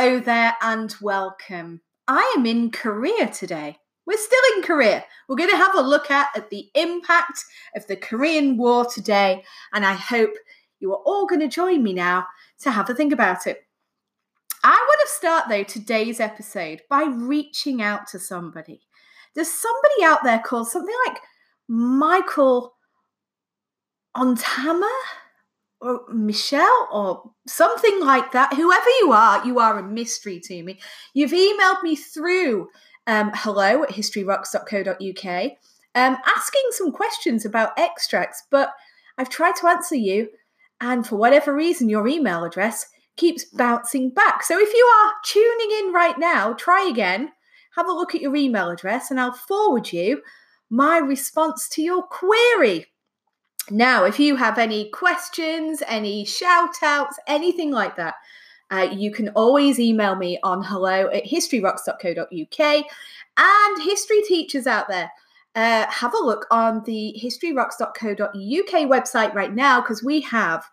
Hello there and welcome. I am in Korea today. We're still in Korea. We're going to have a look at, at the impact of the Korean War today, and I hope you are all going to join me now to have a think about it. I want to start, though, today's episode by reaching out to somebody. There's somebody out there called something like Michael Ontama or Michelle or something like that. Whoever you are, you are a mystery to me. You've emailed me through um, hello at historyrocks.co.uk um, asking some questions about extracts, but I've tried to answer you, and for whatever reason, your email address keeps bouncing back. So if you are tuning in right now, try again, have a look at your email address, and I'll forward you my response to your query. Now, if you have any questions, any shout outs, anything like that, uh, you can always email me on hello at historyrocks.co.uk. And history teachers out there, uh, have a look on the historyrocks.co.uk website right now because we have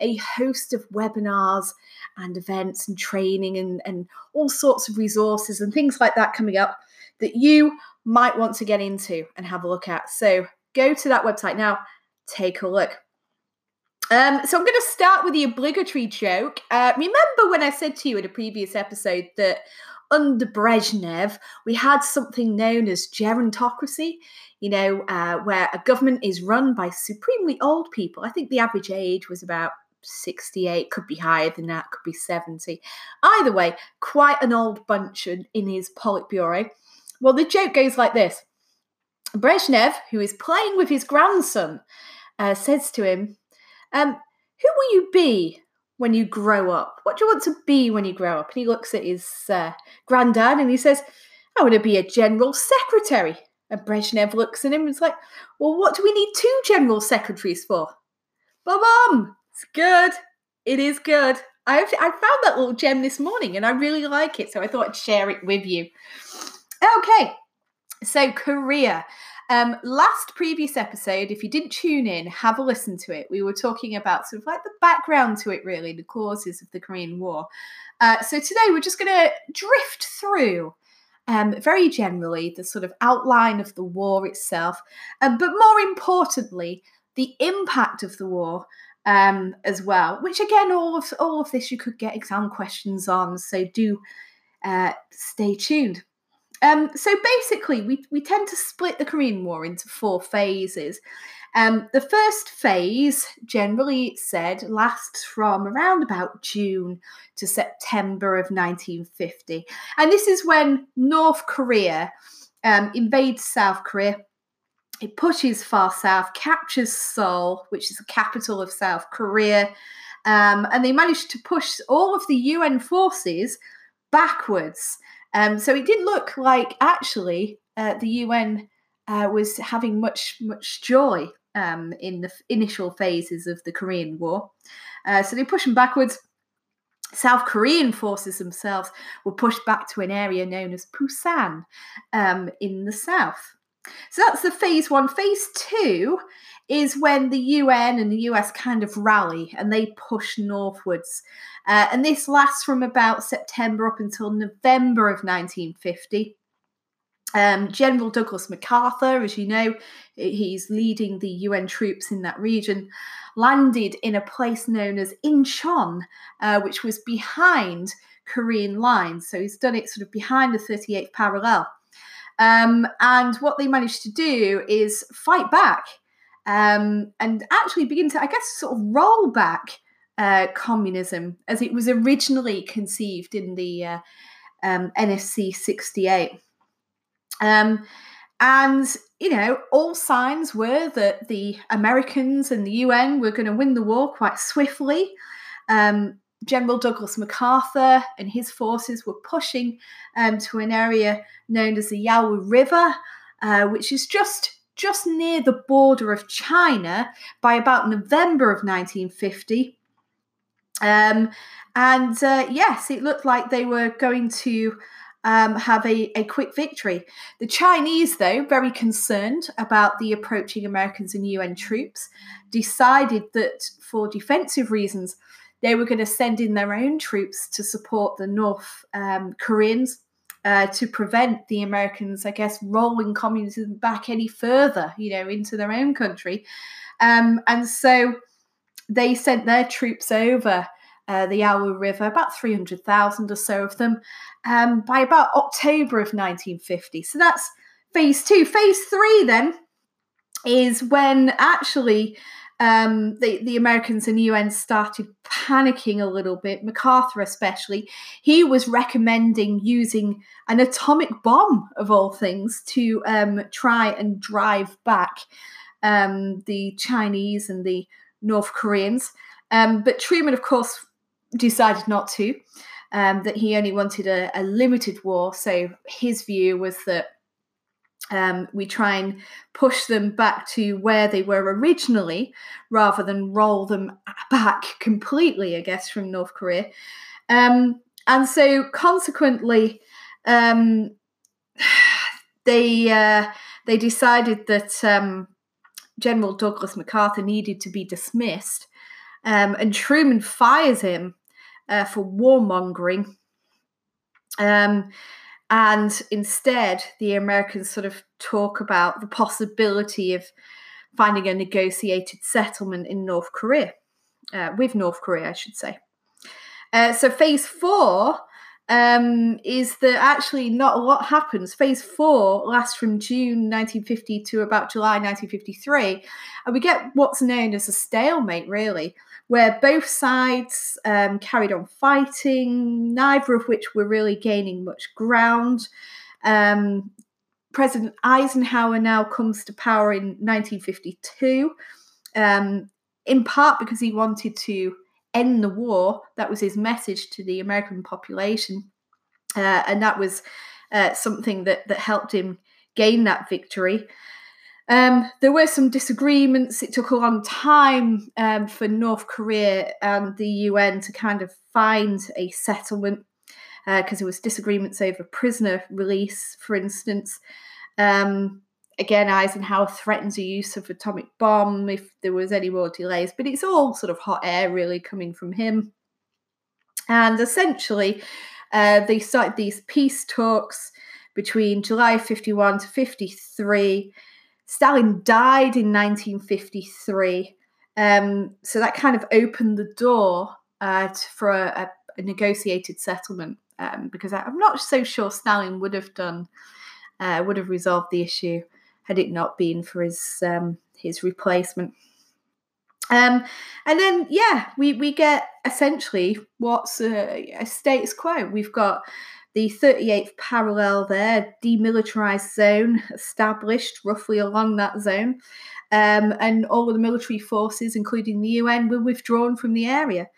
a host of webinars and events and training and, and all sorts of resources and things like that coming up that you might want to get into and have a look at. So go to that website now, take a look. Um, so I'm going to start with the obligatory joke. Uh, remember when I said to you in a previous episode that under Brezhnev we had something known as gerontocracy, you know, uh, where a government is run by supremely old people. I think the average age was about 68, could be higher than that, could be 70. Either way, quite an old bunch in his Politburo. Well, the joke goes like this Brezhnev, who is playing with his grandson, uh, says to him, um, Who will you be when you grow up? What do you want to be when you grow up? And he looks at his uh, granddad and he says, I want to be a general secretary. And Brezhnev looks at him and is like, Well, what do we need two general secretaries for? But, Mom, it's good. It is good. I, I found that little gem this morning and I really like it, so I thought I'd share it with you. Okay, so Korea. Um, last previous episode, if you didn't tune in, have a listen to it. We were talking about sort of like the background to it, really, the causes of the Korean War. Uh, so today we're just going to drift through um, very generally the sort of outline of the war itself, um, but more importantly, the impact of the war um, as well. Which again, all of all of this you could get exam questions on, so do uh, stay tuned. Um, so basically, we, we tend to split the Korean War into four phases. Um, the first phase, generally said, lasts from around about June to September of 1950. And this is when North Korea um, invades South Korea. It pushes far south, captures Seoul, which is the capital of South Korea, um, and they managed to push all of the UN forces backwards. Um, so it did look like actually uh, the UN uh, was having much much joy um, in the initial phases of the Korean War. Uh, so they pushed them backwards. South Korean forces themselves were pushed back to an area known as Busan um, in the south. So that's the phase one. Phase two is when the UN and the US kind of rally and they push northwards. Uh, and this lasts from about September up until November of 1950. Um, General Douglas MacArthur, as you know, he's leading the UN troops in that region, landed in a place known as Incheon, uh, which was behind Korean lines. So he's done it sort of behind the 38th parallel. Um, and what they managed to do is fight back um, and actually begin to, I guess, sort of roll back uh, communism as it was originally conceived in the uh, um, NSC 68. Um, and, you know, all signs were that the Americans and the UN were going to win the war quite swiftly. Um, General Douglas MacArthur and his forces were pushing um, to an area known as the Yalu River, uh, which is just just near the border of China by about November of 1950. Um, and uh, yes, it looked like they were going to um, have a, a quick victory. The Chinese, though, very concerned about the approaching Americans and UN troops, decided that for defensive reasons, they were going to send in their own troops to support the North um, Koreans uh, to prevent the Americans, I guess, rolling communism back any further, you know, into their own country. Um, and so they sent their troops over uh, the Yalu River, about 300,000 or so of them, um, by about October of 1950. So that's phase two. Phase three, then, is when actually um, the, the Americans and the UN started panicking a little bit, MacArthur especially. He was recommending using an atomic bomb, of all things, to um, try and drive back um, the Chinese and the North Koreans. Um, but Truman, of course, decided not to, um, that he only wanted a, a limited war. So his view was that um, we try and push them back to where they were originally rather than roll them back completely, I guess, from North Korea. Um, and so, consequently, um, they uh, they decided that um, General Douglas MacArthur needed to be dismissed, um, and Truman fires him uh, for warmongering. Um, and instead, the Americans sort of talk about the possibility of finding a negotiated settlement in North Korea, uh, with North Korea, I should say. Uh, so, phase four um, is that actually not a lot happens. Phase four lasts from June 1950 to about July 1953, and we get what's known as a stalemate, really, where both sides um, carried on fighting, neither of which were really gaining much ground. Um, President Eisenhower now comes to power in 1952, um, in part because he wanted to end the war. That was his message to the American population. Uh, and that was uh, something that, that helped him gain that victory. Um, there were some disagreements. It took a long time um, for North Korea and the UN to kind of find a settlement because uh, there was disagreements over prisoner release, for instance. Um, again, Eisenhower threatens the use of atomic bomb if there was any more delays, but it's all sort of hot air really coming from him. And essentially, uh, they started these peace talks between July 51 to 53 Stalin died in 1953. Um, so that kind of opened the door uh, for a, a, negotiated settlement um, because I, am not so sure Stalin would have done, uh, would have resolved the issue had it not been for his um, his replacement. Um, and then, yeah, we, we get essentially what's a, a status quo. We've got the 38th parallel there, demilitarized zone established roughly along that zone. Um, and all of the military forces, including the UN, were withdrawn from the area.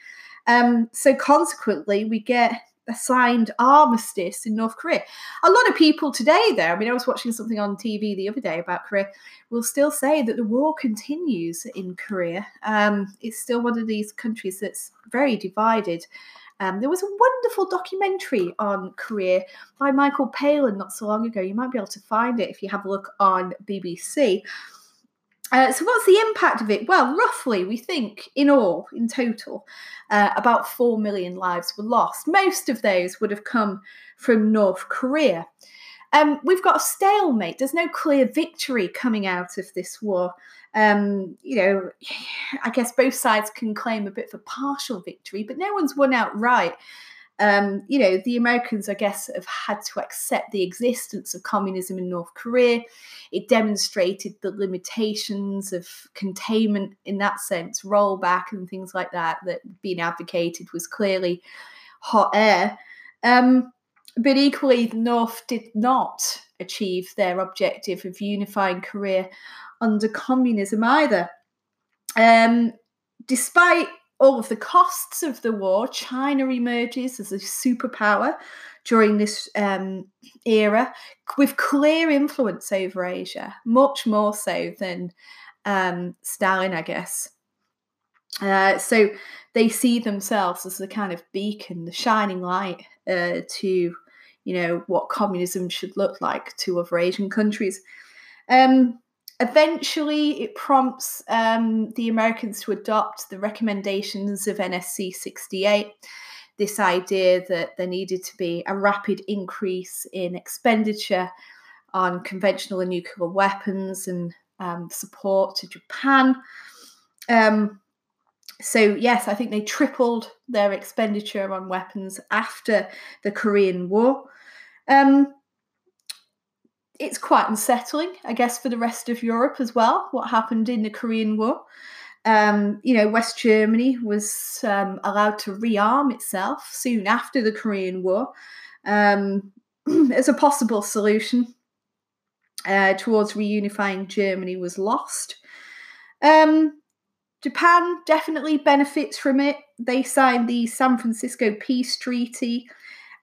Um, so consequently, we get signed armistice in North Korea. A lot of people today, though, I mean, I was watching something on TV the other day about Korea, will still say that the war continues in Korea. Um, it's still one of these countries that's very divided. Um, there was a wonderful documentary on Korea by Michael Palin not so long ago. You might be able to find it if you have a look on BBC. Uh, so, what's the impact of it? Well, roughly, we think in all, in total, uh, about 4 million lives were lost. Most of those would have come from North Korea. Um, we've got a stalemate. There's no clear victory coming out of this war um, you know, I guess both sides can claim a bit of a partial victory, but no one's won outright. Um, you know, the Americans, I guess, have had to accept the existence of communism in North Korea. It demonstrated the limitations of containment in that sense, rollback and things like that, that being advocated was clearly hot air. Um, but equally, the North did not achieve their objective of unifying Korea under communism either. Um, despite all of the costs of the war, China emerges as a superpower during this um, era with clear influence over Asia, much more so than um, Stalin, I guess. Uh, so they see themselves as the kind of beacon, the shining light uh, to, you know, what communism should look like to other Asian countries. Um, eventually, it prompts um, the Americans to adopt the recommendations of NSC 68. This idea that there needed to be a rapid increase in expenditure on conventional and nuclear weapons and um, support to Japan. Um, so, yes, I think they tripled their expenditure on weapons after the Korean War. Um, it's quite unsettling, I guess, for the rest of Europe as well, what happened in the Korean War. Um, you know, West Germany was um, allowed to rearm itself soon after the Korean War um, as a possible solution uh, towards reunifying Germany was lost. Um, Japan definitely benefits from it. They signed the San Francisco Peace Treaty,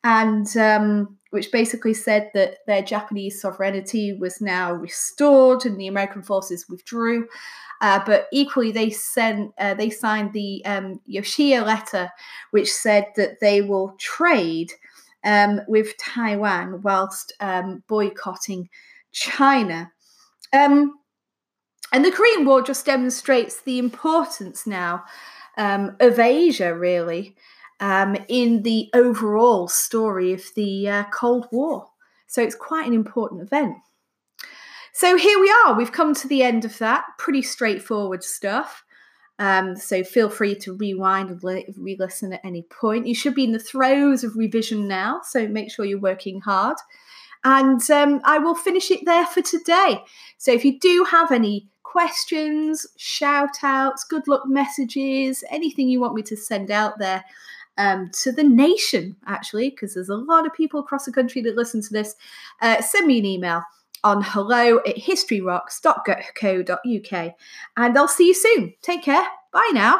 and um, which basically said that their Japanese sovereignty was now restored, and the American forces withdrew. Uh, but equally, they sent uh, they signed the um, Yoshida letter, which said that they will trade um, with Taiwan whilst um, boycotting China. Um, and the Korean War just demonstrates the importance now um, of Asia, really, um, in the overall story of the uh, Cold War. So it's quite an important event. So here we are. We've come to the end of that. Pretty straightforward stuff. Um, so feel free to rewind and re listen at any point. You should be in the throes of revision now, so make sure you're working hard. And um, I will finish it there for today. So if you do have any questions, shout outs, good luck messages, anything you want me to send out there um, to the nation, actually, because there's a lot of people across the country that listen to this, uh, send me an email on hello at historyrocks.co.uk and I'll see you soon. Take care. Bye now.